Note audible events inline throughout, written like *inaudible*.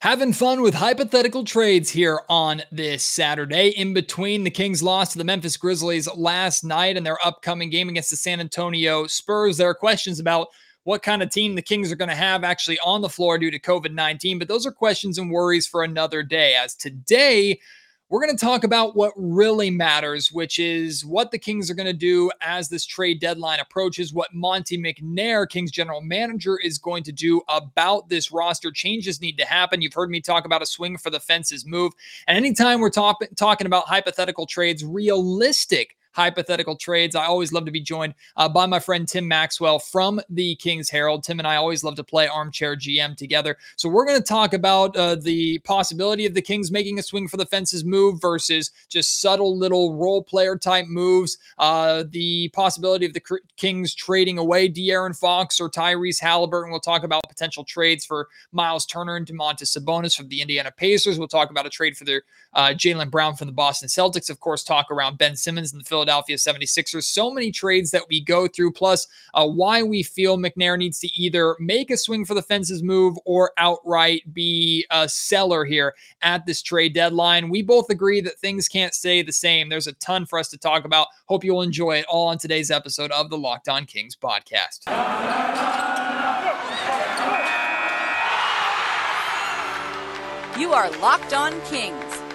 Having fun with hypothetical trades here on this Saturday. In between, the Kings loss to the Memphis Grizzlies last night and their upcoming game against the San Antonio Spurs. There are questions about what kind of team the Kings are going to have actually on the floor due to COVID 19, but those are questions and worries for another day. As today, we're going to talk about what really matters, which is what the Kings are going to do as this trade deadline approaches, what Monte McNair, Kings general manager, is going to do about this roster. Changes need to happen. You've heard me talk about a swing for the fences move. And anytime we're talk- talking about hypothetical trades, realistic hypothetical trades. I always love to be joined uh, by my friend Tim Maxwell from the Kings Herald. Tim and I always love to play armchair GM together. So we're going to talk about uh, the possibility of the Kings making a swing for the fences move versus just subtle little role player type moves. Uh, the possibility of the Kings trading away De'Aaron Fox or Tyrese Halliburton. We'll talk about potential trades for Miles Turner and Domantas Sabonis from the Indiana Pacers. We'll talk about a trade for their uh, Jaylen Brown from the Boston Celtics. Of course, talk around Ben Simmons and the Philadelphia 76ers. So many trades that we go through, plus uh, why we feel McNair needs to either make a swing for the fences move or outright be a seller here at this trade deadline. We both agree that things can't stay the same. There's a ton for us to talk about. Hope you'll enjoy it all on today's episode of the Locked On Kings podcast. You are Locked On Kings,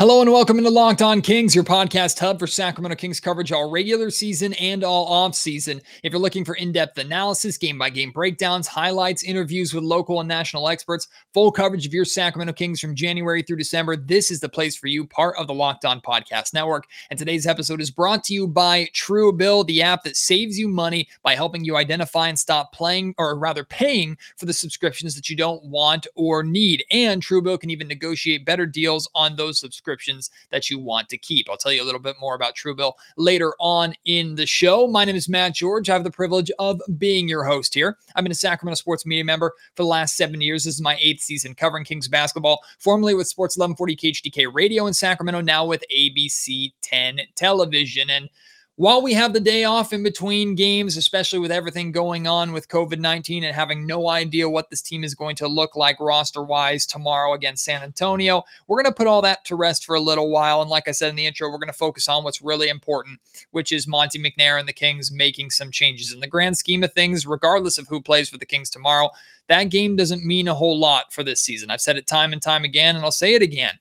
Hello and welcome into Locked On Kings, your podcast hub for Sacramento Kings coverage all regular season and all off season. If you're looking for in-depth analysis, game-by-game breakdowns, highlights, interviews with local and national experts, full coverage of your Sacramento Kings from January through December, this is the place for you, part of the Locked On Podcast Network. And today's episode is brought to you by Truebill, the app that saves you money by helping you identify and stop playing, or rather paying for the subscriptions that you don't want or need. And Truebill can even negotiate better deals on those subscriptions subscriptions that you want to keep. I'll tell you a little bit more about Truebill later on in the show. My name is Matt George. I have the privilege of being your host here. I've been a Sacramento sports media member for the last seven years. This is my eighth season covering Kings basketball, formerly with Sports 1140 KHTK Radio in Sacramento, now with ABC 10 Television. And while we have the day off in between games, especially with everything going on with COVID 19 and having no idea what this team is going to look like roster wise tomorrow against San Antonio, we're going to put all that to rest for a little while. And like I said in the intro, we're going to focus on what's really important, which is Monte McNair and the Kings making some changes. In the grand scheme of things, regardless of who plays for the Kings tomorrow, that game doesn't mean a whole lot for this season. I've said it time and time again, and I'll say it again.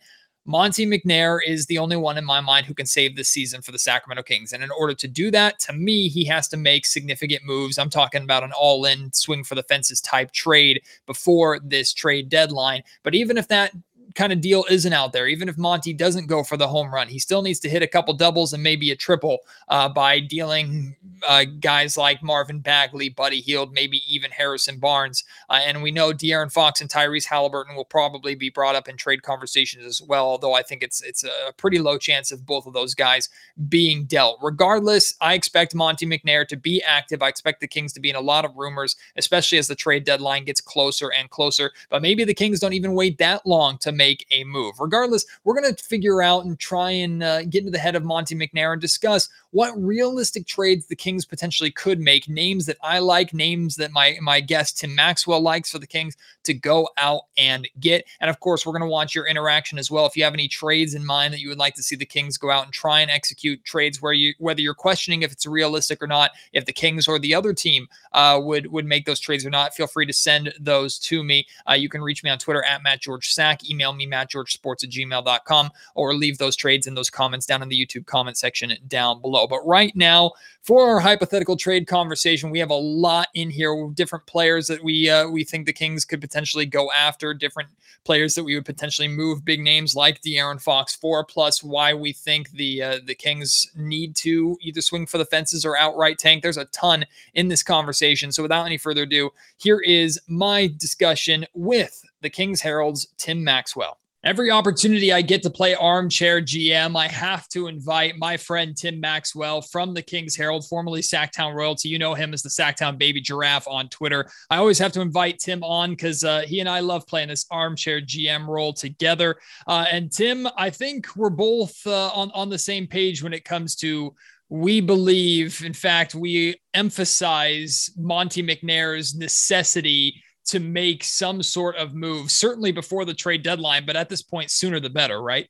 Monte McNair is the only one in my mind who can save this season for the Sacramento Kings. And in order to do that, to me, he has to make significant moves. I'm talking about an all in swing for the fences type trade before this trade deadline. But even if that kind of deal isn't out there, even if Monte doesn't go for the home run, he still needs to hit a couple doubles and maybe a triple uh, by dealing uh, guys like Marvin Bagley, Buddy Hield, maybe even Harrison Barnes. Uh, and we know De'Aaron Fox and Tyrese Halliburton will probably be brought up in trade conversations as well, although I think it's it's a pretty low chance of both of those guys being dealt. Regardless, I expect Monte McNair to be active. I expect the Kings to be in a lot of rumors, especially as the trade deadline gets closer and closer. But maybe the Kings don't even wait that long to make a move. Regardless, we're going to figure out and try and uh, get into the head of Monte McNair and discuss what realistic trades the Kings potentially could make, names that I like, names that my my guest Tim Maxwell likes for the Kings to go out and get. And of course, we're going to want your interaction as well. If you have any trades in mind that you would like to see the Kings go out and try and execute trades where you whether you're questioning if it's realistic or not, if the Kings or the other team uh, would would make those trades or not, feel free to send those to me. Uh, you can reach me on Twitter at Matt George Sack, email me mattgeorgesports at gmail.com, or leave those trades in those comments down in the YouTube comment section down below. But right now, for our hypothetical trade conversation, we have a lot in here, different players that we uh, we think the Kings could potentially go after, different players that we would potentially move, big names like De'Aaron Fox for, plus why we think the uh, the Kings need to either swing for the fences or outright tank. There's a ton in this conversation. So without any further ado, here is my discussion with the Kings Herald's Tim Maxwell. Every opportunity I get to play armchair GM, I have to invite my friend Tim Maxwell from the King's Herald, formerly Sactown Royalty. You know him as the Sacktown Baby Giraffe on Twitter. I always have to invite Tim on because uh, he and I love playing this armchair GM role together. Uh, and Tim, I think we're both uh, on on the same page when it comes to we believe, in fact, we emphasize Monte McNair's necessity to make some sort of move, certainly before the trade deadline, but at this point, sooner the better, right?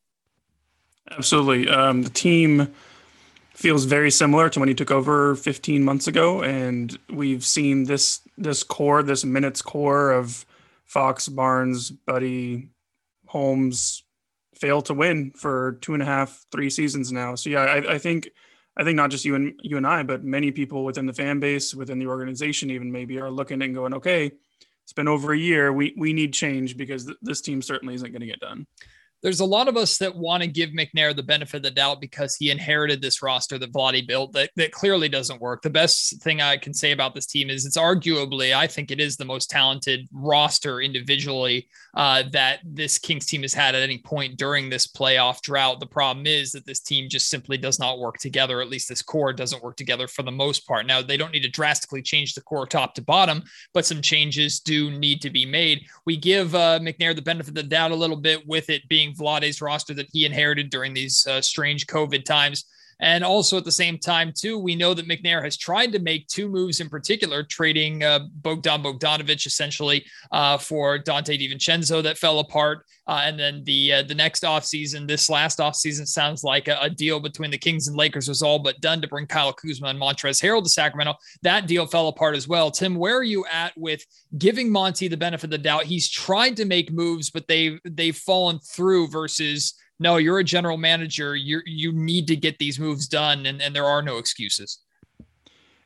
Absolutely. Um, the team feels very similar to when he took over 15 months ago, and we've seen this this core, this minutes core of Fox, Barnes, Buddy, Holmes fail to win for two and a half, three seasons now. So yeah, I, I think I think not just you and you and I, but many people within the fan base, within the organization, even maybe are looking and going, okay, it's been over a year. We we need change because th- this team certainly isn't going to get done there's a lot of us that want to give McNair the benefit of the doubt because he inherited this roster that Vlade built that, that clearly doesn't work. The best thing I can say about this team is it's arguably, I think it is the most talented roster individually uh, that this Kings team has had at any point during this playoff drought. The problem is that this team just simply does not work together. At least this core doesn't work together for the most part. Now, they don't need to drastically change the core top to bottom, but some changes do need to be made. We give uh, McNair the benefit of the doubt a little bit with it being Vlade's roster that he inherited during these uh, strange COVID times. And also at the same time, too, we know that McNair has tried to make two moves in particular, trading uh, Bogdan Bogdanovic essentially uh, for Donte DiVincenzo that fell apart. Uh, and then the uh, the next offseason, this last offseason sounds like a, a, deal between the Kings and Lakers was all but done to bring Kyle Kuzma and Montrezl Harrell to Sacramento. That deal fell apart as well. Tim, where are you at with giving Monte the benefit of the doubt? He's tried to make moves, but they they've fallen through versus no, you're a general manager. You you need to get these moves done, and, and there are no excuses.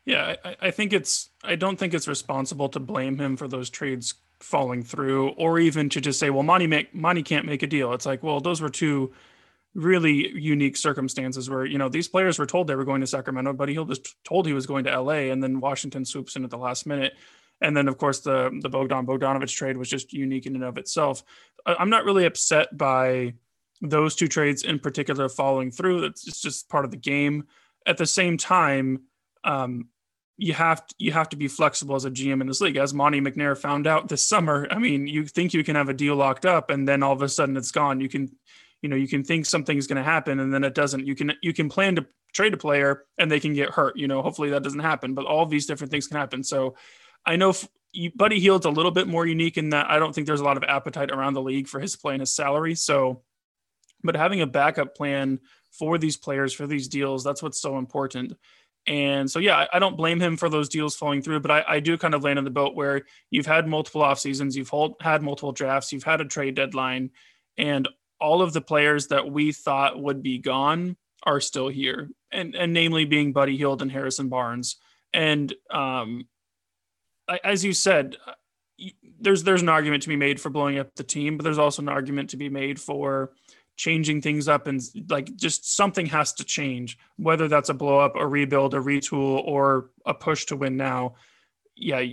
Yeah, I, I think it's. I don't think it's responsible to blame him for those trades falling through, or even to just say, "Well, Monte make Monte can't make a deal." It's like, well, those were two really unique circumstances where you know these players were told they were going to Sacramento, but he was told he was going to LA, and then Washington swoops in at the last minute. And then, of course, the the Bogdan Bogdanovic trade was just unique in and of itself. I'm not really upset by those two trades in particular following through. It's just part of the game. At the same time, um, you have to, you have to be flexible as a GM in this league. As Monte McNair found out this summer, I mean, you think you can have a deal locked up, and then all of a sudden it's gone. You can, you know, you can think something's going to happen, and then it doesn't. You can you can plan to trade a player, and they can get hurt. You know, hopefully that doesn't happen, but all these different things can happen. So, I know. F- Buddy Hield's a little bit more unique in that I don't think there's a lot of appetite around the league for his play and his salary. So but having a backup plan for these players for these deals that's what's so important. And so yeah i don't blame him for those deals falling through but i, I do kind of land in the boat where you've had multiple off seasons you've had multiple drafts you've had a trade deadline and all of the players that we thought would be gone are still here. And and namely being buddy hield and harrison barnes. And um as you said there's there's an argument to be made for blowing up the team but there's also an argument to be made for changing things up and like just something has to change whether that's a blow up a rebuild a retool or a push to win now. Yeah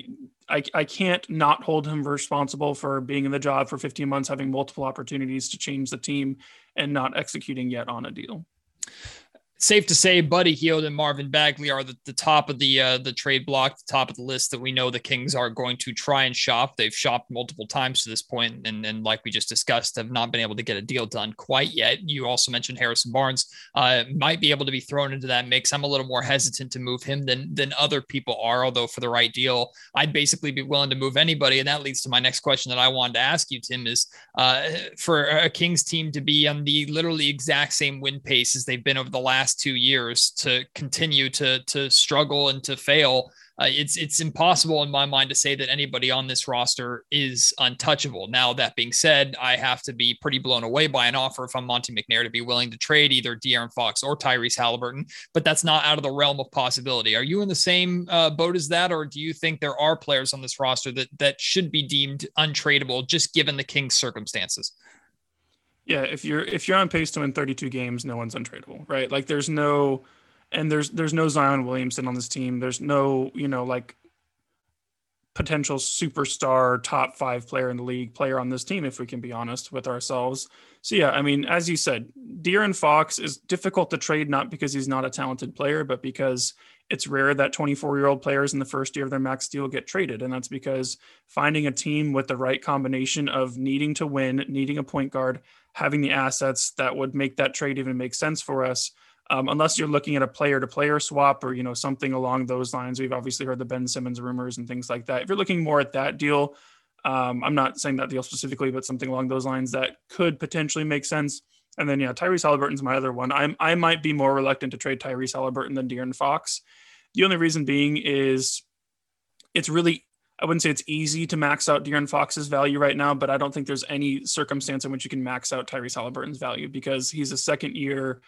I, I can't not hold him responsible for being in the job for 15 months having multiple opportunities to change the team and not executing yet on a deal safe to say Buddy Hield and Marvin Bagley are the, the top of the uh, the trade block, the top of the list that we know the Kings are going to try and shop. They've shopped multiple times to this point, and, and like we just discussed, have not been able to get a deal done quite yet. You also mentioned Harrison Barnes uh, might be able to be thrown into that mix. I'm a little more hesitant to move him than than other people are, although for the right deal, I'd basically be willing to move anybody. And that leads to my next question that I wanted to ask you, Tim, is uh, for a Kings team to be on the literally exact same win pace as they've been over the last last two years to continue to to struggle and to fail. Uh, it's it's impossible in my mind to say that anybody on this roster is untouchable. Now that being said, I have to be pretty blown away by an offer if I'm Monte McNair to be willing to trade either De'Aaron Fox or Tyrese Halliburton, but that's not out of the realm of possibility. Are you in the same uh, boat as that, or do you think there are players on this roster that that should be deemed untradeable just given the Kings' circumstances? Yeah, if you're if you're on pace to win 32 games, no one's untradeable, right? Like there's no and there's there's no Zion Williamson on this team. There's no, you know, like potential superstar top five player in the league player on this team, if we can be honest with ourselves. So yeah, I mean, as you said, De'Aaron Fox is difficult to trade not because he's not a talented player, but because it's rare that 24 year old players in the first year of their max deal get traded. And that's because finding a team with the right combination of needing to win, needing a point guard, having the assets that would make that trade even make sense for us. Um, unless you're looking at a player to player swap or you know something along those lines. We've obviously heard the ben simmons rumors and things like that. If you're looking more at that deal um, i'm not saying that deal specifically but something along those lines that could potentially make sense. And then yeah tyrese halliburton's my other one. I'm, i might be more reluctant to trade tyrese halliburton than De'Aaron fox. The only reason being is it's really I wouldn't say it's easy to max out De'Aaron Fox's value right now, but I don't think there's any circumstance in which you can max out Tyrese Halliburton's value because he's a second year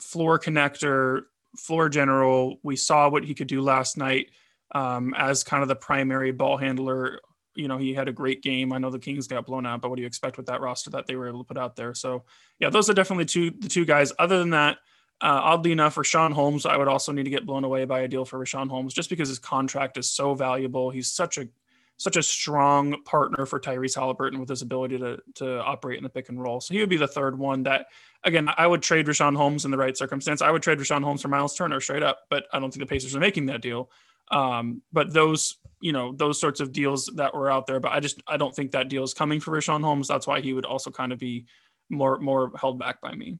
floor connector, floor general. We saw what he could do last night um, as kind of the primary ball handler. You know, he had a great game. I know the Kings got blown out, but what do you expect with that roster that they were able to put out there? So, yeah, those are definitely two the two guys. Other than that, uh, oddly enough, Richaun Holmes, I would also need to get blown away by a deal for Richaun Holmes just because his contract is so valuable. He's such a such a strong partner for Tyrese Halliburton with his ability to to operate in the pick and roll. So he would be the third one that again I would trade Richaun Holmes in the right circumstance. I would trade Richaun Holmes for Miles Turner straight up, but I don't think the Pacers are making that deal. Um, but those you know those sorts of deals that were out there, but I just I don't think that deal is coming for Richaun Holmes. That's why he would also kind of be more more held back by me.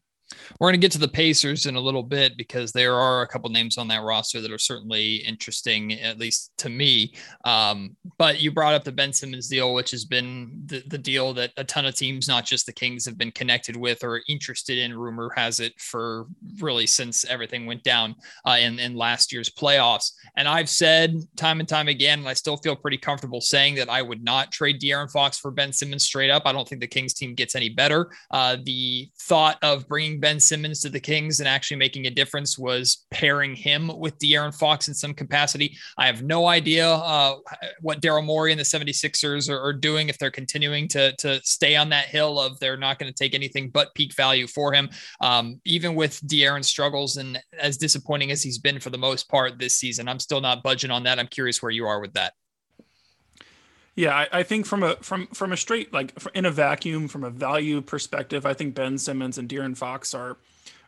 We're going to get to the Pacers in a little bit because there are a couple names on that roster that are certainly interesting, at least to me. Um, but you brought up the Ben Simmons deal, which has been the, the deal that a ton of teams, not just the Kings, have been connected with or interested in. Rumor has it for really since everything went down uh, in, in last year's playoffs. And I've said time and time again, and I still feel pretty comfortable saying that I would not trade De'Aaron Fox for Ben Simmons straight up. I don't think the Kings team gets any better. Uh, the thought of bringing Ben Simmons to the Kings and actually making a difference was pairing him with De'Aaron Fox in some capacity. I have no idea uh, what Daryl Morey and the 76ers are, are, doing if they're continuing to, to stay on that hill of they're not going to take anything but peak value for him. Um, even with De'Aaron's struggles and as disappointing as he's been for the most part this season, I'm still not budging on that. I'm curious where you are with that. Yeah, I, I, think from a from from a straight like in a vacuum from a value perspective, I think Ben Simmons and De'Aaron Fox are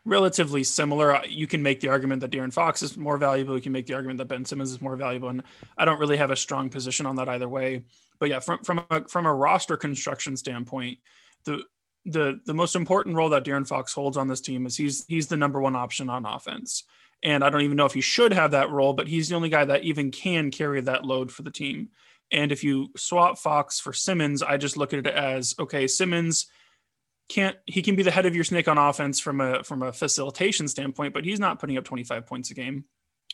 relatively similar. You can make the argument that De'Aaron Fox is more valuable. You can make the argument that Ben Simmons is more valuable, and I don't really have a strong position on that either way. But yeah, from from a, from a roster construction standpoint, the the the most important role that De'Aaron Fox holds on this team is he's he's the number one option on offense. And I don't even know if he should have that role, but he's the only guy that even can carry that load for the team. And if you swap Fox for Simmons, I just look at it as okay, Simmons can't he can be the head of your snake on offense from a from a facilitation standpoint, but he's not putting up 25 points a game.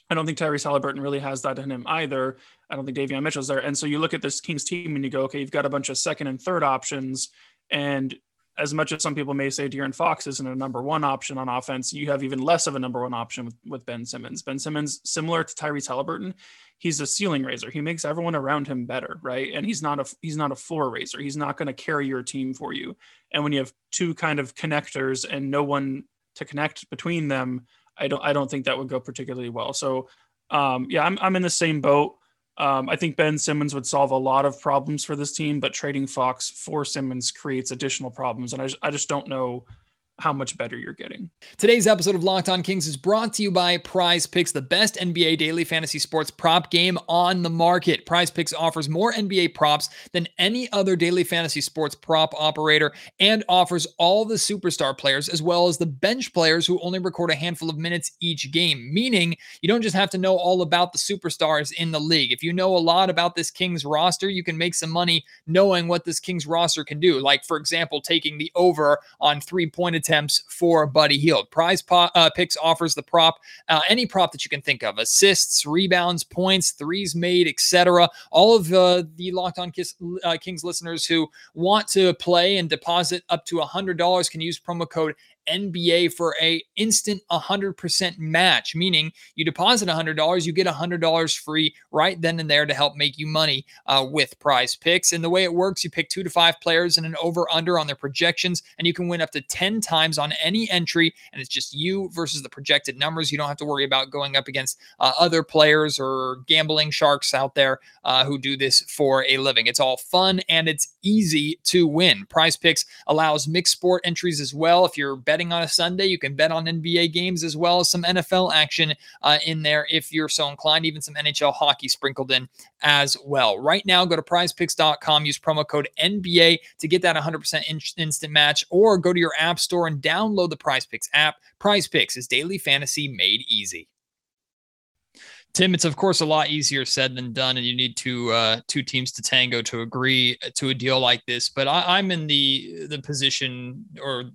I don't think Tyrese Halliburton really has that in him either. I don't think Davion Mitchell's there. And so you look at this Kings team and you go, okay, you've got a bunch of second and third options. And as much as some people may say De'Aaron Fox isn't a number one option on offense, you have even less of a number one option with, with Ben Simmons. Ben Simmons, similar to Tyrese Halliburton, he's a ceiling raiser. He makes everyone around him better, right? And he's not a he's not a floor raiser. He's not going to carry your team for you. And when you have two kind of connectors and no one to connect between them, I don't I don't think that would go particularly well. So um, yeah, I'm I'm in the same boat. Um, I think Ben Simmons would solve a lot of problems for this team, but trading Fox for Simmons creates additional problems, and I I just don't know how much better you're getting. Today's episode of Locked On Kings is brought to you by Prize Picks, the best NBA daily fantasy sports prop game on the market. Prize Picks offers more NBA props than any other daily fantasy sports prop operator and offers all the superstar players as well as the bench players who only record a handful of minutes each game, meaning you don't just have to know all about the superstars in the league. If you know a lot about this Kings roster, you can make some money knowing what this Kings roster can do. Like, for example, taking the over on three point attempts for Buddy Hield. Prize po- uh, Picks offers the prop, uh, any prop that you can think of assists, rebounds, points, threes made, etc. All of uh, the Locked On Kiss, uh, Kings listeners who want to play and deposit up to $100 can use promo code NBA for a instant 100% match, meaning you deposit $100, you get $100 free right then and there to help make you money uh, with prize picks. And the way it works, you pick two to five players and an over under on their projections, and you can win up to 10 times on any entry. And it's just you versus the projected numbers. You don't have to worry about going up against uh, other players or gambling sharks out there uh, who do this for a living. It's all fun and it's easy to win. Prize Picks allows mixed sport entries as well. If you're betting on a Sunday, you can bet on NBA games as well as some NFL action uh, in there if you're so inclined, even some NHL hockey sprinkled in as well. Right now, go to prizepicks.com, use promo code NBA to get that 100% in- instant match, or go to your app store and download the Prize Picks app. Prize Picks is daily fantasy made easy. Tim, it's of course a lot easier said than done, and you need two uh, two teams to tango to agree to a deal like this. But I, I'm in the the position or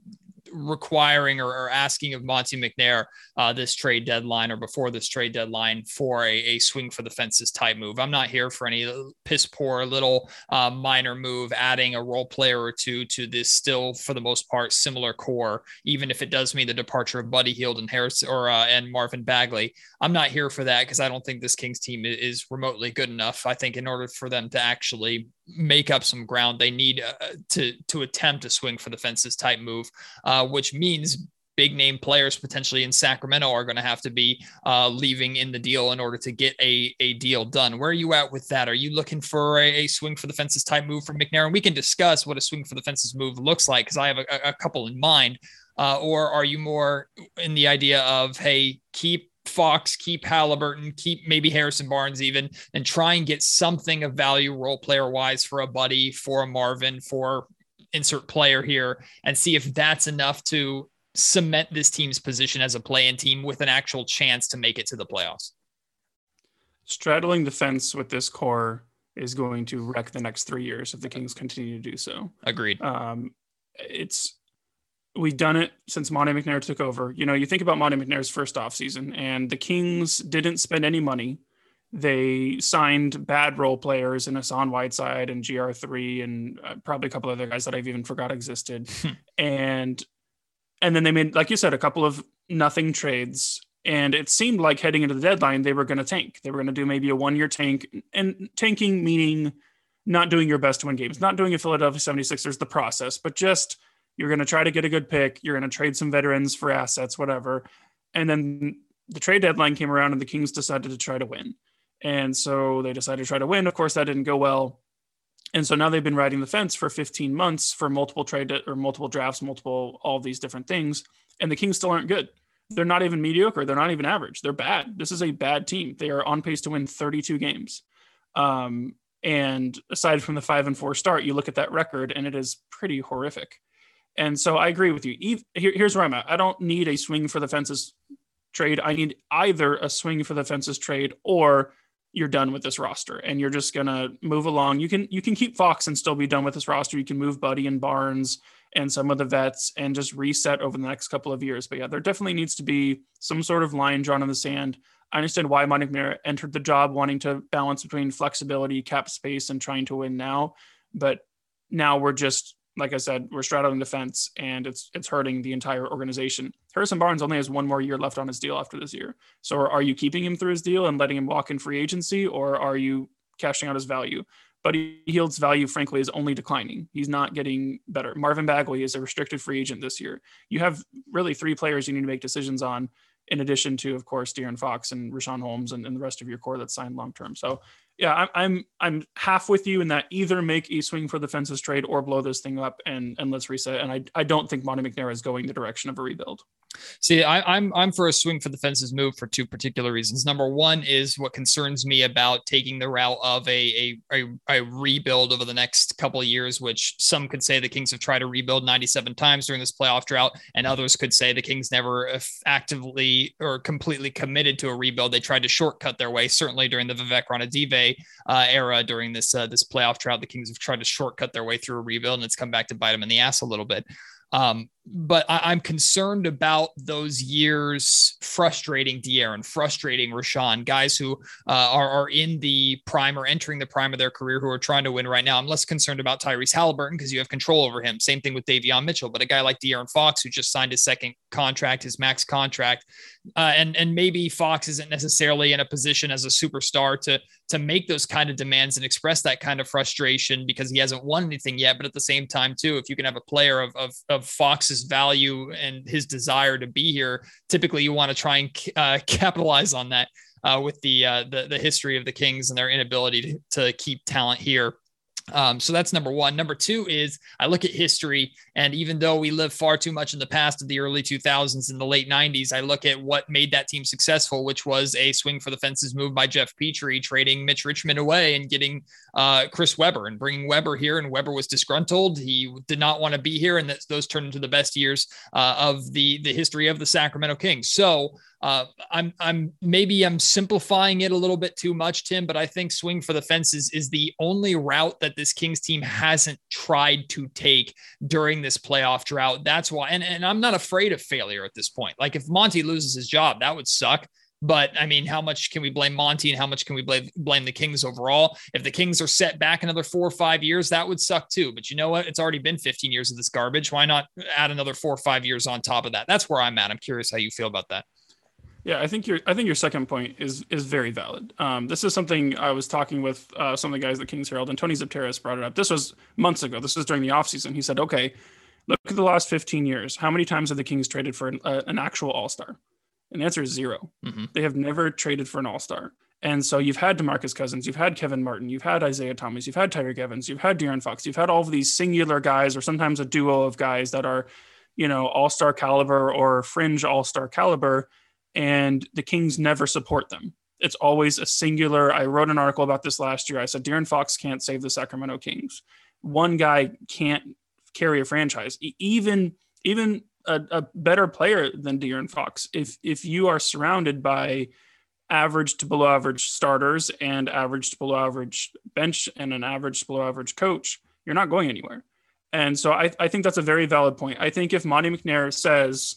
requiring or, or, asking of Monte McNair uh, this trade deadline or before this trade deadline for a, a, swing for the fences type move. I'm not here for any piss poor little uh, minor move, adding a role player or two to this still for the most part similar core, even if it does mean the departure of Buddy Hield and Harris or uh, and Marvin Bagley. I'm not here for that because I don't think this Kings team is remotely good enough. I think in order for them to actually make up some ground. They need uh, to to attempt a swing for the fences type move, uh, which means big name players potentially in Sacramento are going to have to be uh, leaving in the deal in order to get a, a deal done. Where are you at with that? Are you looking for a, a swing for the fences type move from McNair? And we can discuss what a swing for the fences move looks like because I have a, a, couple in mind. Uh, or are you more in the idea of, hey, keep Fox, keep Halliburton, keep maybe Harrison Barnes even, and try and get something of value role player wise for a buddy, for a Marvin, for insert player here, and see if that's enough to cement this team's position as a play-in team with an actual chance to make it to the playoffs. Straddling the fence with this core is going to wreck the next three years if the Kings continue to do so. Agreed. Um, it's we've done it since Monte McNair took over. You know, you think about Monte McNair's first offseason, and the Kings didn't spend any money. They signed bad role players in Hassan Whiteside and GR3 and uh, probably a couple other guys that I've even forgot existed. *laughs* and and then they made, like you said, a couple of nothing trades. And it seemed like heading into the deadline, they were going to tank. They were going to do maybe a one year tank. And tanking meaning not doing your best to win games, not doing a Philadelphia 76ers, the process, but just – you're going to try to get a good pick. You're going to trade some veterans for assets, whatever. And then the trade deadline came around and the Kings decided to try to win. And so they decided to try to win. Of course, that didn't go well. And so now they've been riding the fence for 15 months for multiple trade or multiple drafts, multiple, all these different things. And the Kings still aren't good. They're not even mediocre. They're not even average. They're bad. This is a bad team. They are on pace to win 32 games. Um, and aside from the five and four start, you look at that record and it is pretty horrific. And so I agree with you. Here, here's where I'm at. I don't need a swing for the fences trade. I need either a swing for the fences trade or you're done with this roster and you're just gonna move along. You can you can keep Fox and still be done with this roster. You can move Buddy and Barnes and some of the vets and just reset over the next couple of years. But yeah, there definitely needs to be some sort of line drawn in the sand. I understand why Monte McNair entered the job wanting to balance between flexibility, cap space, and trying to win now. But now we're just like I said, we're straddling the fence and it's it's hurting the entire organization. Harrison Barnes only has one more year left on his deal after this year. So are you keeping him through his deal and letting him walk in free agency, or are you cashing out his value? Buddy Hield's value, frankly, is only declining. He's not getting better. Marvin Bagley is a restricted free agent this year. You have really three players you need to make decisions on, in addition to, of course, De'Aaron Fox and Richaun Holmes and, and the rest of your core that's signed long term. So yeah, I'm I'm half with you in that either make a swing for the fences trade or blow this thing up and and let's reset. And I I don't think Monte McNair is going the direction of a rebuild. See, I, I'm I'm for a swing for the fences move for two particular reasons. Number one is what concerns me about taking the route of a a, a, a rebuild over the next couple of years, which some could say the Kings have tried to rebuild 97 times during this playoff drought, and others could say the Kings never actively or completely committed to a rebuild. They tried to shortcut their way, certainly during the Vivek Ranadive uh, era during this uh, this playoff drought. The Kings have tried to shortcut their way through a rebuild, and it's come back to bite them in the ass a little bit. Um, but I, am concerned about those years frustrating De'Aaron, frustrating Richaun, guys who uh, are, are in the prime or entering the prime of their career who are trying to win right now. I'm less concerned about Tyrese Halliburton because you have control over him. Same thing with Davion Mitchell, but a guy like De'Aaron Fox who just signed his second contract, his max contract, uh, and and maybe Fox isn't necessarily in a position as a superstar to to make those kind of demands and express that kind of frustration because he hasn't won anything yet. But at the same time, too, if you can have a player of of, of Fox's value and his desire to be here, typically you want to try and uh, *laughs* capitalize on that. Uh, with the, uh, the the history of the Kings and their inability to, to keep talent here um, so that's number one. Number two is I look at history, and even though we live far too much in the past of the early 2000s and the late 90s, I look at what made that team successful, which was a swing for the fences move by Geoff Petrie, trading Mitch Richmond away and getting uh, Chris Webber and bringing Webber here. And Webber was disgruntled; he did not want to be here, and that, those turned into the best years uh, of the the history of the Sacramento Kings. So uh, I'm I'm maybe I'm simplifying it a little bit too much, Tim, but I think swing for the fences is the only route that this Kings team hasn't tried to take during this playoff drought. That's why, and, and I'm not afraid of failure at this point. Like if Monte loses his job, that would suck. But I mean, how much can we blame Monte and how much can we blame blame the Kings overall? If the Kings are set back another four or five years, that would suck too. But you know what? It's already been 15 years of this garbage. Why not add another four or five years on top of that? That's where I'm at. I'm curious how you feel about that. Yeah, I think your I think your second point is is very valid. Um, this is something I was talking with uh, some of the guys at Kings Herald, and Tony Zipteris brought it up. This was months ago. This was during the offseason. He said, "Okay, look at the last 15 years. How many times have the Kings traded for an, uh, an actual All Star?" And the answer is 0 mm-hmm. They have never traded for an All Star. And so you've had Demarcus Cousins, you've had Kevin Martin, you've had Isaiah Thomas, you've had Tyreke Evans, you've had De'Aaron Fox, you've had all of these singular guys, or sometimes a duo of guys that are, you know, All Star caliber or fringe All Star caliber and the Kings never support them. It's always a singular. I wrote an article about this last year. I said De'Aaron Fox can't save the Sacramento Kings. One guy can't carry a franchise. Even even a, a better player than De'Aaron Fox. If if you are surrounded by average to below average starters and average to below average bench and an average to below average coach, you're not going anywhere. And so I, I think that's a very valid point. I think if Monte McNair says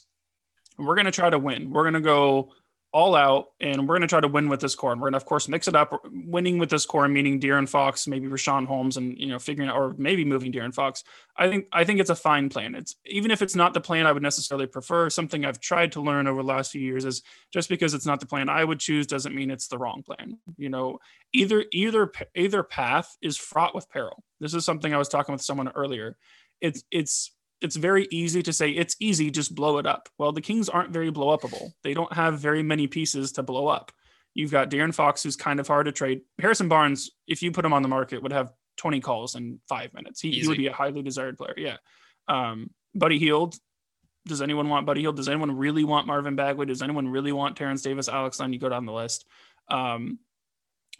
we're going to try to win. We're going to go all out and we're going to try to win with this core. And we're going to, of course, mix it up. Winning with this core, meaning De'Aaron Fox, maybe Richaun Holmes, and you know, figuring out, or maybe moving De'Aaron Fox. I think I think it's a fine plan. It's even if it's not the plan I would necessarily prefer. Something I've tried to learn over the last few years is just because it's not the plan I would choose doesn't mean it's the wrong plan. You know, either either either path is fraught with peril. This is something I was talking with someone earlier. It's it's it's very easy to say it's easy, just blow it up. Well, the Kings aren't very blow upable. They don't have very many pieces to blow up. You've got De'Aaron Fox, who's kind of hard to trade. Harrison Barnes, if you put him on the market, would have 20 calls in five minutes. He, he would be a highly desired player. Yeah. Um, Buddy Hield. Does anyone want Buddy Hield? Does anyone really want Marvin Bagley? Does anyone really want Terence Davis, Alex Len? You go down the list. Um,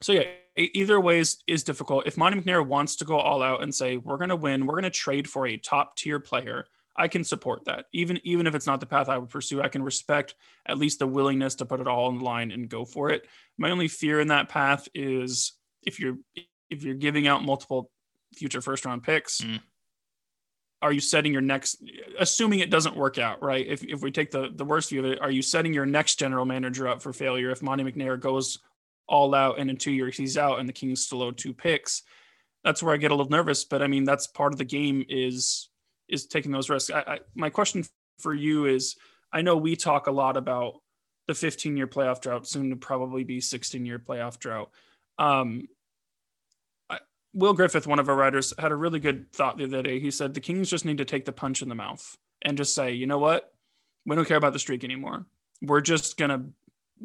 so yeah, either way is, is difficult. If Monte McNair wants to go all out and say we're going to win, we're going to trade for a top tier player, I can support that. Even even if it's not the path I would pursue, I can respect at least the willingness to put it all in line and go for it. My only fear in that path is if you're if you're giving out multiple future first round picks. Mm. Are you setting your next, assuming it doesn't work out, right? If, if we take the, the worst view of it, are you setting your next general manager up for failure if Monte McNair goes all out and in two years he's out and the Kings still owe two picks. That's where I get a little nervous. But I mean, that's part of the game is is taking those risks. I, I, my question for you is: I know we talk a lot about the 15 year playoff drought, soon to probably be 16 year playoff drought. Um, I, Will Griffith, one of our writers, had a really good thought the other day. He said the Kings just need to take the punch in the mouth and just say, you know what, we don't care about the streak anymore. We're just gonna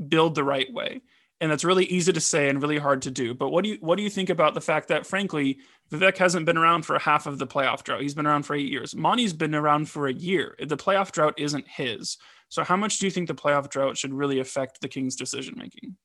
build the right way and that's really easy to say and really hard to do. But what do you what do you think about the fact that frankly Vivek hasn't been around for half of the playoff drought? He's been around for eight years. Monte's been around for a year. The playoff drought isn't his. So how much do you think the playoff drought should really affect the Kings' decision making?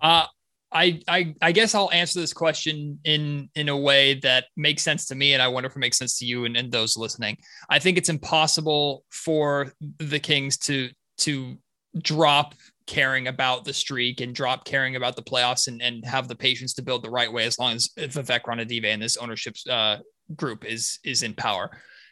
Uh I, I I guess I'll answer this question in in a way that makes sense to me, and I wonder if it makes sense to you and, and those listening. I think it's impossible for the Kings to to drop caring about the streak and drop caring about the playoffs and, and have the patience to build the right way as long as Vivek Ranadive and this ownership uh, group is is in power.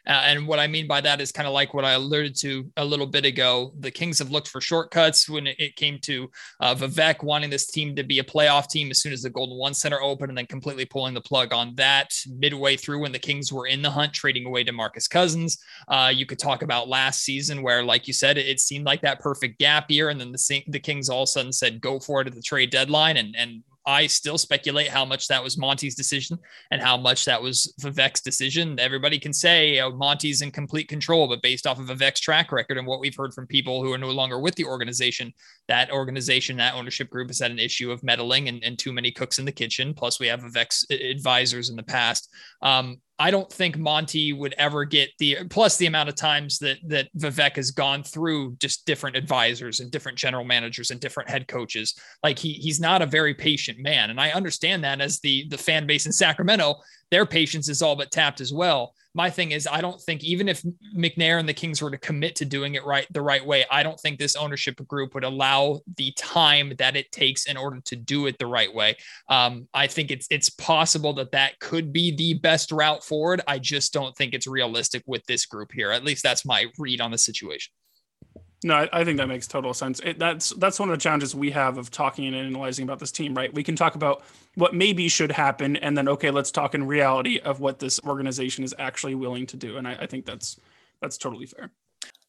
Uh, and what I mean by that is kind of like what I alluded to a little bit ago. The Kings have looked for shortcuts when it, came to uh, Vivek wanting this team to be a playoff team as soon as the Golden One Center opened, and then completely pulling the plug on that midway through when the Kings were in the hunt, trading away DeMarcus Cousins. Uh, you could talk about last season where, like you said, it, it seemed like that perfect gap year, and then the the Kings all of a sudden said go for it at the trade deadline, and and I still speculate how much that was Monte's decision and how much that was Vivek's decision. Everybody can say Monte's in complete control, but based off of Vivek's track record and what we've heard from people who are no longer with the organization, that organization, that ownership group has had an issue of meddling and, and too many cooks in the kitchen. Plus, we have Vivek's advisors in the past. Um, I don't think Monte would ever get the plus the amount of times that that Vivek has gone through just different advisors and different general managers and different head coaches. Like he he's not a very patient man, and I understand that as the the fan base in Sacramento, their patience is all but tapped as well my thing is I don't think even if McNair and the Kings were to commit to doing it right the right way, I don't think this ownership group would allow the time that it takes in order to do it the right way. Um, I think it's it's possible that that could be the best route forward. I just don't think it's realistic with this group here. At least that's my read on the situation. No, I, I, think that makes total sense. It, that's that's one of the challenges we have of talking and analyzing about this team, right? We can talk about what maybe should happen, and then okay, let's talk in reality of what this organization is actually willing to do. And I, I think that's that's totally fair.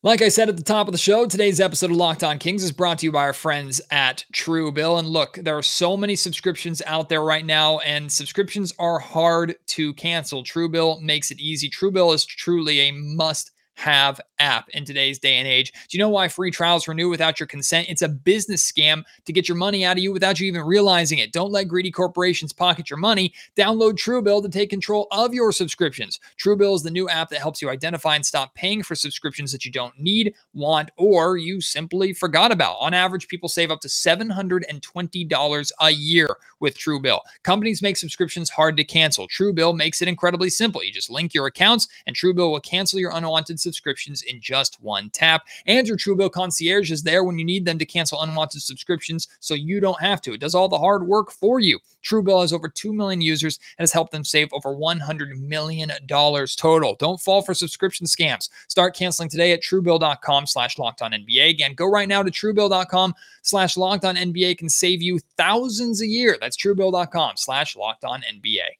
Like I said at the top of the show, today's episode of Locked On Kings is brought to you by our friends at Truebill. And look, there are so many subscriptions out there right now, and subscriptions are hard to cancel. Truebill makes it easy. Truebill is truly a must have app in today's day and age. Do you know why free trials renew without your consent? It's a business scam to get your money out of you without you even realizing it. Don't let greedy corporations pocket your money. Download Truebill to take control of your subscriptions. Truebill is the new app that helps you identify and stop paying for subscriptions that you don't need, want, or you simply forgot about. On average, people save up to $720 a year with Truebill. Companies make subscriptions hard to cancel. Truebill makes it incredibly simple. You just link your accounts and Truebill will cancel your unwanted subscriptions in just one tap. And your Truebill concierge is there when you need them to cancel unwanted subscriptions so you don't have to. It does all the hard work for you. Truebill has over 2 million users and has helped them save over $100 million total. Don't fall for subscription scams. Start canceling today at truebill.com slash locked on NBA. Again, go right now to truebill.com slash locked on NBA can save you thousands a year. That's truebill.com slash locked on NBA.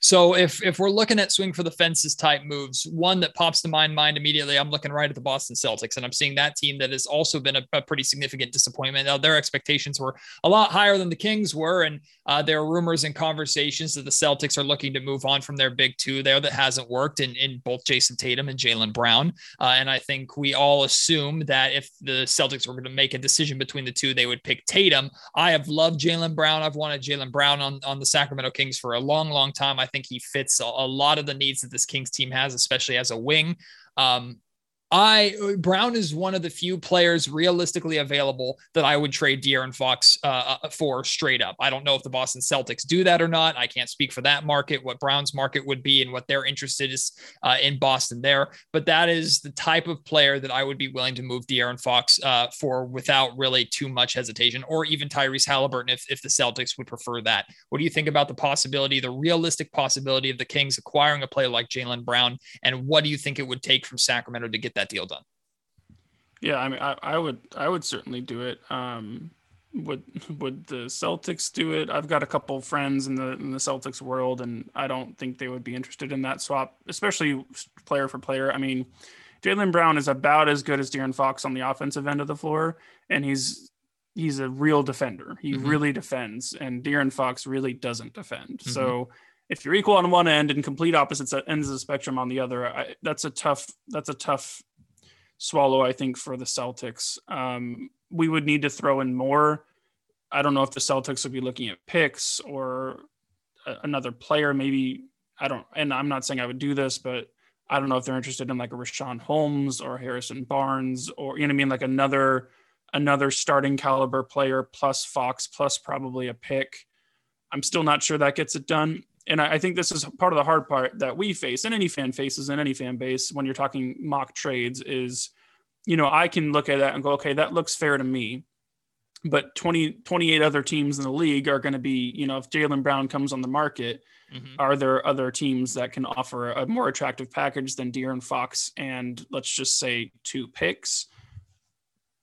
So if if we're looking at swing for the fences type moves, one that pops to my mind immediately, I'm looking right at the Boston Celtics, and I'm seeing that team that has also been a, a pretty significant disappointment. Now, their expectations were a lot higher than the Kings were, and uh, there are rumors and conversations that the Celtics are looking to move on from their big two there that hasn't worked in, in both Jayson Tatum and Jaylen Brown. Uh, and I think we all assume that if the Celtics were going to make a decision between the two, they would pick Tatum. I have loved Jaylen Brown. I've wanted Jaylen Brown on, on the Sacramento Kings for a long, long time. I think he fits a, a lot of the needs that this Kings team has, especially as a wing. Um, I Brown is one of the few players realistically available that I would trade De'Aaron Fox uh, uh, for straight up. I don't know if the Boston Celtics do that or not. I can't speak for that market, what Brown's market would be, and what they're interested is uh, in Boston there. But that is the type of player that I would be willing to move De'Aaron Fox uh, for without really too much hesitation, or even Tyrese Halliburton if if the Celtics would prefer that. What do you think about the possibility, the realistic possibility of the Kings acquiring a player like Jaylen Brown, and what do you think it would take from Sacramento to get that? That deal done. Yeah, I mean, I, I would, I would certainly do it. Um, would would the Celtics do it? I've got a couple friends in the in the Celtics world, and I don't think they would be interested in that swap, especially player for player. I mean, Jaylen Brown is about as good as De'Aaron Fox on the offensive end of the floor, and he's he's a real defender. He mm-hmm. really defends, and De'Aaron Fox really doesn't defend. Mm-hmm. So if you're equal on one end and complete opposites at ends of the spectrum on the other, I, that's a tough that's a tough swallow, I think, for the Celtics. Um, we would need to throw in more. I don't know if the Celtics would be looking at picks or a, another player. Maybe I don't, and I'm not saying I would do this, but I don't know if they're interested in like a Richaun Holmes or Harrison Barnes or you know what I mean, like another another starting caliber player plus Fox plus probably a pick. I'm still not sure that gets it done and I, think this is part of the hard part that we face and any fan faces and any fan base when you're talking mock trades is, you know, I can look at that and go, okay, that looks fair to me. but 20, 28 other teams in the league are going to be, you know, if Jaylen Brown comes on the market, mm-hmm. are there other teams that can offer a more attractive package than De'Aaron Fox and let's just say two picks?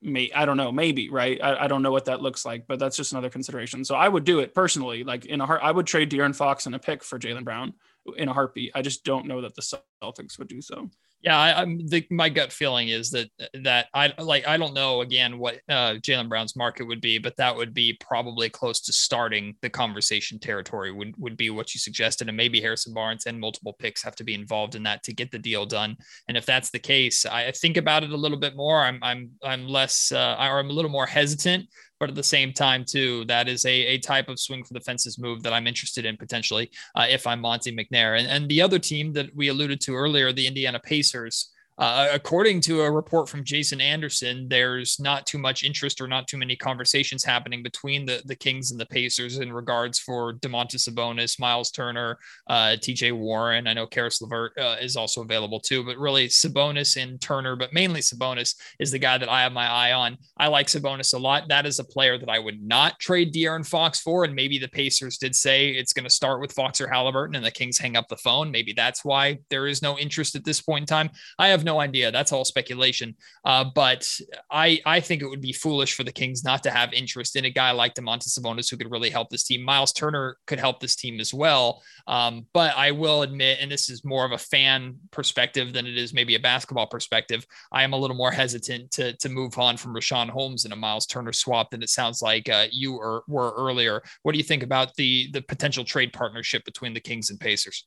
May I don't know, maybe right. I, I don't know what that looks like, but that's just another consideration. So I would do it personally, like in a heart. I would trade De'Aaron Fox and a pick for Jaylen Brown in a heartbeat. I just don't know that the Celtics would do so. Yeah, I, am the my gut feeling is that that I like I don't know again what uh, Jaylen Brown's market would be, but that would be probably close to starting the conversation territory. Would would be what you suggested, and maybe Harrison Barnes and multiple picks have to be involved in that to get the deal done. And if that's the case, I think about it a little bit more. I'm I'm I'm less uh, or I'm a little more hesitant but at the same time, too, that is a, a type of swing for the fences move that I'm interested in potentially uh, if I'm Monte McNair. And, and the other team that we alluded to earlier, the Indiana Pacers, uh, according to a report from Jason Anderson, there's not too much interest or not too many conversations happening between the, the Kings and the Pacers in regards for Domantas Sabonis, Miles Turner, uh, TJ Warren. I know Caris LeVert uh, is also available too, but really Sabonis and Turner, but mainly Sabonis is the guy that I have my eye on. I like Sabonis a lot. That is a player that I would not trade De'Aaron Fox for. And maybe the Pacers did say it's going to start with Fox or Halliburton and the Kings hang up the phone. Maybe that's why there is no interest at this point in time. I have no no idea. That's all speculation. Uh, but I I think it would be foolish for the Kings not to have interest in a guy like Domantas Sabonis who could really help this team. Miles Turner could help this team as well. Um, but I will admit, and this is more of a fan perspective than it is maybe a basketball perspective. I am a little more hesitant to to move on from Richaun Holmes in a Miles Turner swap than it sounds like uh, you are, were earlier. What do you think about the the potential trade partnership between the Kings and Pacers?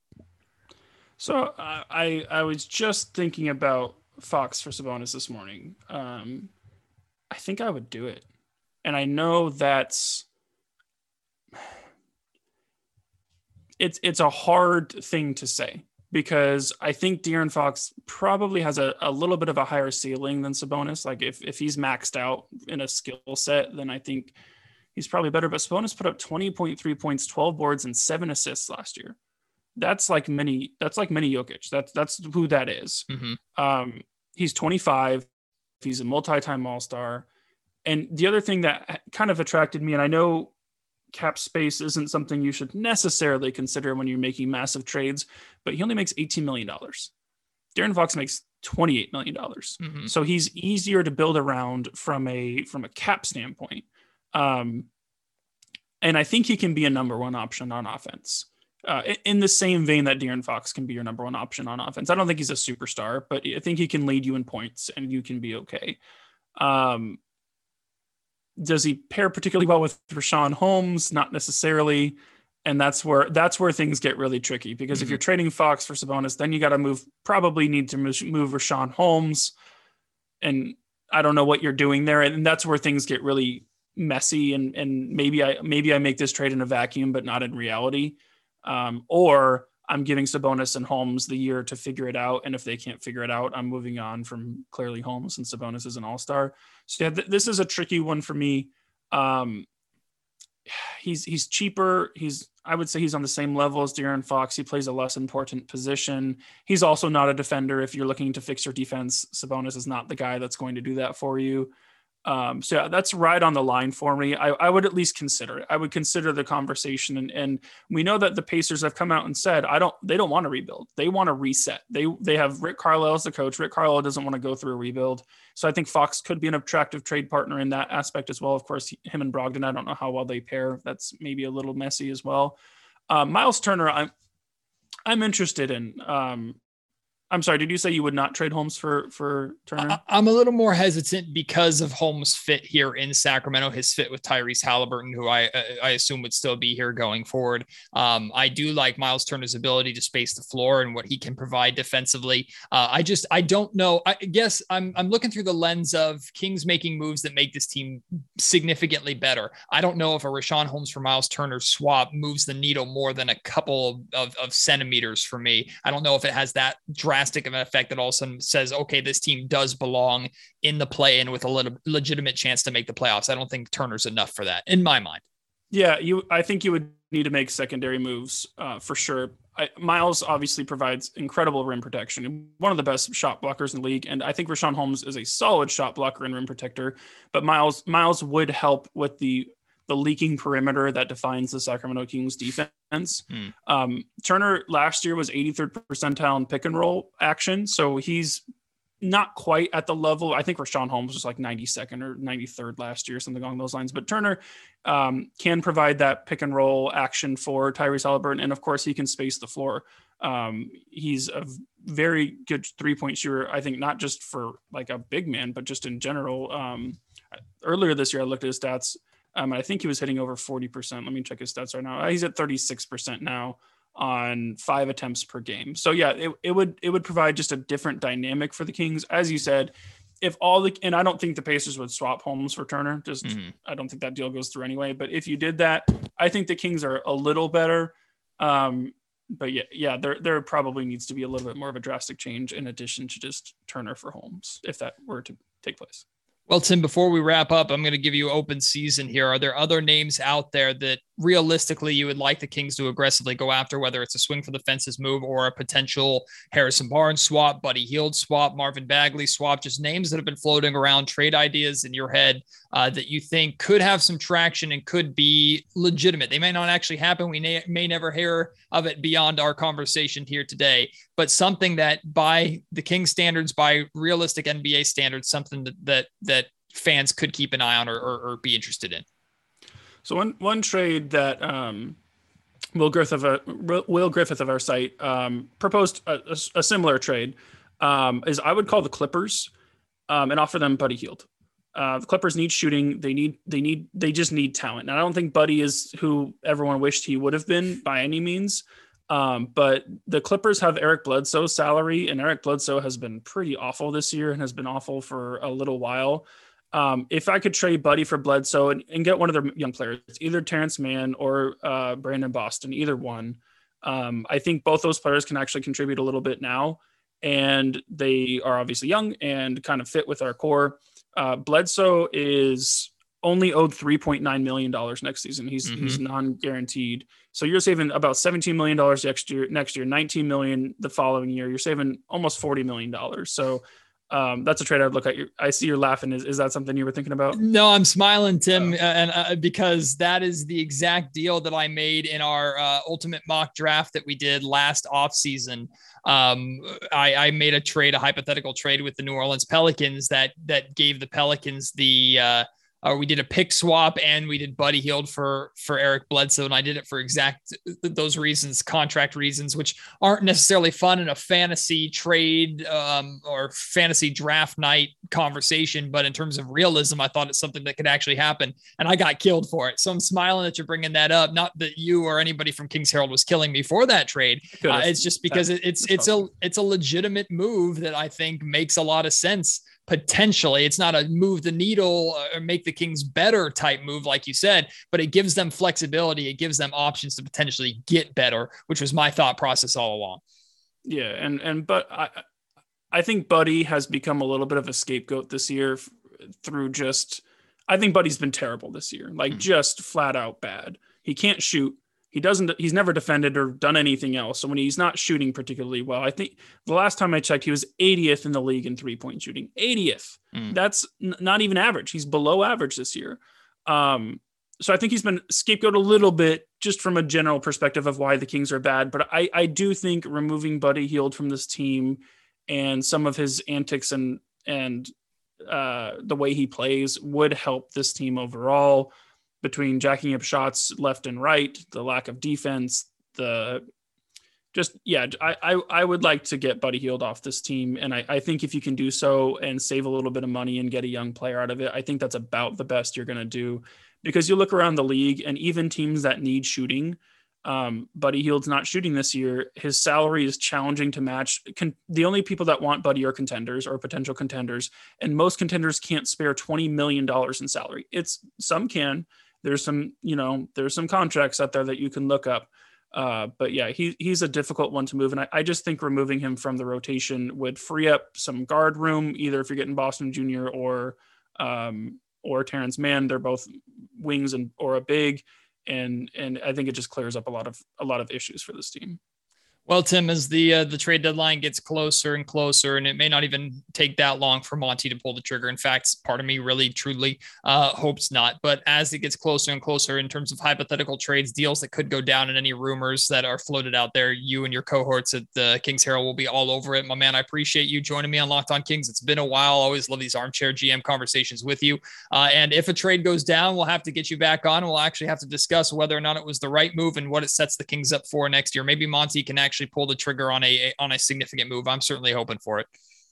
So I I was just thinking about Fox for Sabonis this morning. Um, I think I would do it, and I know that's it's it's a hard thing to say because I think De'Aaron Fox probably has a, a little bit of a higher ceiling than Sabonis. Like if if he's maxed out in a skill set, then I think he's probably better. But Sabonis put up 20.3 points, 12 boards, and seven assists last year that's like many that's like many Jokic. That's that's who that is. Mm-hmm. Um, he's 25. He's a multi-time All-Star. And the other thing that kind of attracted me, and I know cap space isn't something you should necessarily consider when you're making massive trades, but he only makes $18 million. De'Aaron Fox makes $28 million. Mm-hmm. So he's easier to build around from a from a cap standpoint. Um, and I think he can be a number one option on offense uh, in the same vein that De'Aaron Fox can be your number one option on offense. I don't think he's a superstar, but I think he can lead you in points and you can be okay. Um, does he pair particularly well with Richaun Holmes? Not necessarily. And that's where that's where things get really tricky because mm-hmm. if you're trading Fox for Sabonis, then you got to move probably need to move, move Richaun Holmes, and I don't know what you're doing there, and that's where things get really messy. And and maybe I maybe I make this trade in a vacuum, but not in reality um, or I'm giving Sabonis and Holmes the year to figure it out. And if they can't figure it out, I'm moving on from clearly Holmes and Sabonis is an all star. So yeah, th- this is a tricky one for me. Um, he's he's cheaper. He's I would say he's on the same level as De'Aaron Fox. He plays a less important position. He's also not a defender. If you're looking to fix your defense, Sabonis is not the guy that's going to do that for you. Um, so yeah, that's right on the line for me. I, I, would at least consider it. I would consider the conversation, and, and we know that the Pacers have come out and said, I don't. They don't want to rebuild. They want to reset. They they have Rick Carlisle as the coach. Rick Carlisle doesn't want to go through a rebuild. So I think Fox could be an attractive trade partner in that aspect as well. Of course, him and Brogdon. I don't know how well they pair. That's maybe a little messy as well. Uh, Miles Turner, I'm I'm interested in. Um, I'm sorry. Did you say you would not trade Holmes for for Turner? I, am a little more hesitant because of Holmes' fit here in Sacramento. His fit with Tyrese Haliburton, who I I assume would still be here going forward. Um, I do like Miles Turner's ability to space the floor and what he can provide defensively. Uh, I just I don't know. I guess I'm I'm looking through the lens of Kings making moves that make this team significantly better. I don't know if a Richaun Holmes for Miles Turner swap moves the needle more than a couple of, of centimeters for me. I don't know if it has that drastic drastic of an effect that all of a sudden says, okay, this team does belong in the play in with a little legitimate chance to make the playoffs. I don't think Turner's enough for that in my mind. Yeah, you. I think you would need to make secondary moves uh, for sure. I, Miles obviously provides incredible rim protection, one of the best shot blockers in the league, and I think Richaun Holmes is a solid shot blocker and rim protector. But Miles Miles would help with the the leaking perimeter that defines the Sacramento Kings defense. Hmm. Um, Turner last year was 83rd percentile in pick and roll action, so he's not quite at the level. I think Richaun Holmes was like 92nd or 93rd last year, something along those lines. But Turner um, can provide that pick and roll action for Tyrese Haliburton, and of course he can space the floor. Um, he's a very good three point shooter. I think not just for like a big man, but just in general. Um, earlier this year, I looked at his stats. Um, I think he was hitting over 40%. Let me check his stats right now. He's at 36% now on five attempts per game. So yeah, it, it would it would provide just a different dynamic for the Kings. As you said, if all the and I don't think the Pacers would swap Holmes for Turner. Just mm-hmm. I don't think that deal goes through anyway. But if you did that, I think the Kings are a little better. Um, but yeah, yeah, there there probably needs to be a little bit more of a drastic change in addition to just Turner for Holmes if that were to take place. Well, Tim, before we wrap up, I'm going to give you open season here. Are there other names out there that realistically you would like the Kings to aggressively go after, whether it's a swing for the fences move or a potential Harrison Barnes swap, Buddy Hield swap, Marvin Bagley swap, just names that have been floating around, trade ideas in your head uh, that you think could have some traction and could be legitimate. They may not actually happen. We may, may never hear of it beyond our conversation here today, but something that by the King standards, by realistic NBA standards, something that that, that fans could keep an eye on or, or, or be interested in. So one one trade that um, Will Griffith of Will Griffith of our site um, proposed a, a, a, similar trade um, is I would call the Clippers um, and offer them Buddy Hield. Uh, the Clippers need shooting. They need they need they just need talent. And I don't think Buddy is who everyone wished he would have been by any means. Um, but the Clippers have Eric Bledsoe's salary, and Eric Bledsoe has been pretty awful this year and has been awful for a little while. Um, if I could trade Buddy for Bledsoe and, and, get one of their young players, either Terrence Mann or uh, Brandon Boston, either one, um, I think both those players can actually contribute a little bit now. And they are obviously young and kind of fit with our core. Uh, Bledsoe is only owed $3.9 million next season. He's mm-hmm. he's non-guaranteed. So you're saving about $17 million next year, next year, 19 million the following year. You're saving almost $40 million. So um, that's a trade I'd look at. I see you're laughing. Is, is that something you were thinking about? No, I'm smiling, Tim, oh. and uh, because that is the exact deal that I made in our uh, ultimate mock draft that we did last off season. Um, I, I, made a trade, a hypothetical trade with the New Orleans Pelicans that that gave the Pelicans the uh, uh, we did a pick swap and we did Buddy Hield for for Eric Bledsoe, and I did it for exact those reasons, contract reasons, which aren't necessarily fun in a fantasy trade um, or fantasy draft night conversation. But in terms of realism, I thought it's something that could actually happen, and I got killed for it. So I'm smiling that you're bringing that up. Not that you or anybody from Kings Herald was killing me for that trade. Uh, it's just because it, it's it's a it's a legitimate move that I think makes a lot of sense potentially. It's not a move the needle or make the Kings better type move, like you said, but it gives them flexibility. It gives them options to potentially get better, which was my thought process all along. Yeah, and and but I I think Buddy has become a little bit of a scapegoat this year through just I think Buddy's been terrible this year, like mm-hmm. just flat out bad. He can't shoot. He doesn't. He's never defended or done anything else. So when he's not shooting particularly well, I think the last time I checked, he was 80th in the league in three point shooting. 80th. Mm. That's n- not even average. He's below average this year. Um, so I think he's been scapegoat a little bit just from a general perspective of why the Kings are bad. But I, I do think removing Buddy Hield from this team and some of his antics and and uh, the way he plays would help this team overall between jacking up shots left and right, the lack of defense, the just yeah, I, I, I would like to get Buddy Hield off this team, and I, I think if you can do so and save a little bit of money and get a young player out of it, I think that's about the best you're going to do. Because you look around the league, and even teams that need shooting, um, Buddy Hield's not shooting this year. His salary is challenging to match. Con- the only people that want Buddy are contenders or potential contenders, and most contenders can't spare twenty million dollars in salary. It's some can, there's some you know there's some contracts out there that you can look up. Uh, but yeah he, he's a difficult one to move. And I, I just think removing him from the rotation would free up some guard room either if you're getting boston jr or um, or terrence mann. They're both wings and or a big. And and i think it just clears up a lot of a lot of issues for this team Well, Tim, as the uh, the trade deadline gets closer and closer, and it may not even take that long for Monte to pull the trigger. In fact, part of me really truly uh, hopes not. But as it gets closer and closer in terms of hypothetical trades, deals that could go down, and any rumors that are floated out there, you and your cohorts at the Kings Herald will be all over it. My man, I appreciate you joining me on Locked On Kings. It's been a while. Always love these armchair GM conversations with you. Uh, and if a trade goes down, we'll have to get you back on. We'll actually have to discuss whether or not it was the right move and what it sets the Kings up for next year. Maybe Monte can actually actually pull the trigger on a, on a significant move. I'm certainly hoping for it.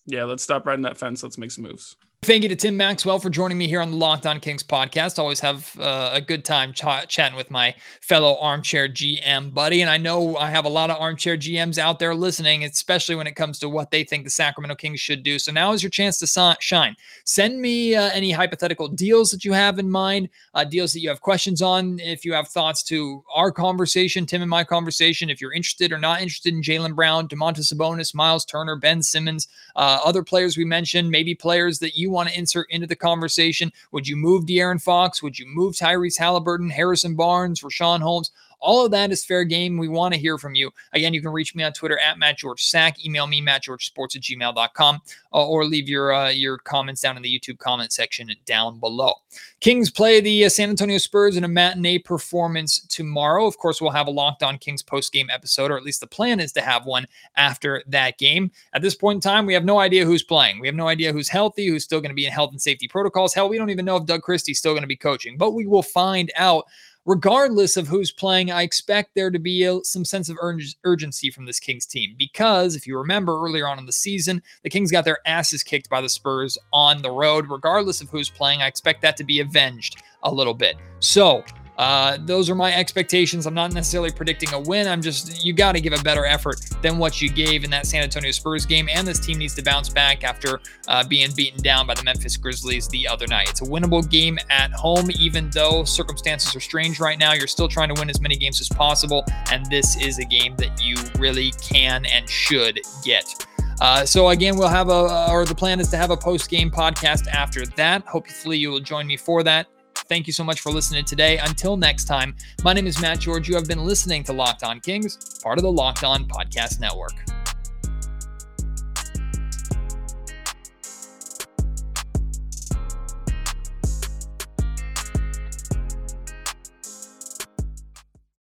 Yeah, let's stop riding that fence. Let's make some moves. Thank you to Tim Maxwell for joining me here on the Locked On Kings podcast. Always have uh, a good time ch- chatting with my fellow armchair GM buddy. And I know I have a lot of armchair GMs out there listening, especially when it comes to what they think the Sacramento Kings should do. So now is your chance to so- shine. Send me uh, any hypothetical deals that you have in mind, uh, deals that you have questions on. If you have thoughts to our conversation, Tim and my conversation, if you're interested or not interested in Jaylen Brown, Domantas Sabonis, Miles Turner, Ben Simmons, uh, other players we mentioned, maybe players that you want to insert into the conversation? Would you move De'Aaron Fox? Would you move Tyrese Haliburton, Harrison Barnes, Richaun Holmes? All of that is fair game. We want to hear from you. Again, you can reach me on Twitter at Matt George Sack. Email me, mattgeorgesports at gmail.com, uh, or leave your uh, your comments down in the YouTube comment section down below. Kings play the uh, San Antonio Spurs in a matinee performance tomorrow. Of course, we'll have a Locked On Kings post game episode, or at least the plan is to have one after that game. At this point in time, we have no idea who's playing. We have no idea who's healthy, who's still going to be in health and safety protocols. Hell, we don't even know if Doug Christie's still going to be coaching, but we will find out regardless of who's playing, I expect there to be a, some sense of ur- urgency from this Kings team because if you remember earlier on in the season, the Kings got their asses kicked by the Spurs on the road. Regardless of who's playing, I expect that to be avenged a little bit. So, uh, those are my expectations. I'm not necessarily predicting a win. I'm just, you got to give a better effort than what you gave in that San Antonio Spurs game. And this team needs to bounce back after uh, being beaten down by the Memphis Grizzlies the other night. It's a winnable game at home, even though circumstances are strange right now. You're still trying to win as many games as possible. And this is a game that you really can and should get. Uh, so again, we'll have a, or the plan is to have a post game podcast after that. Hopefully, you will join me for that. Thank you so much for listening today. Until next time, my name is Matt George. You have been listening to Locked On Kings, part of the Locked On Podcast Network.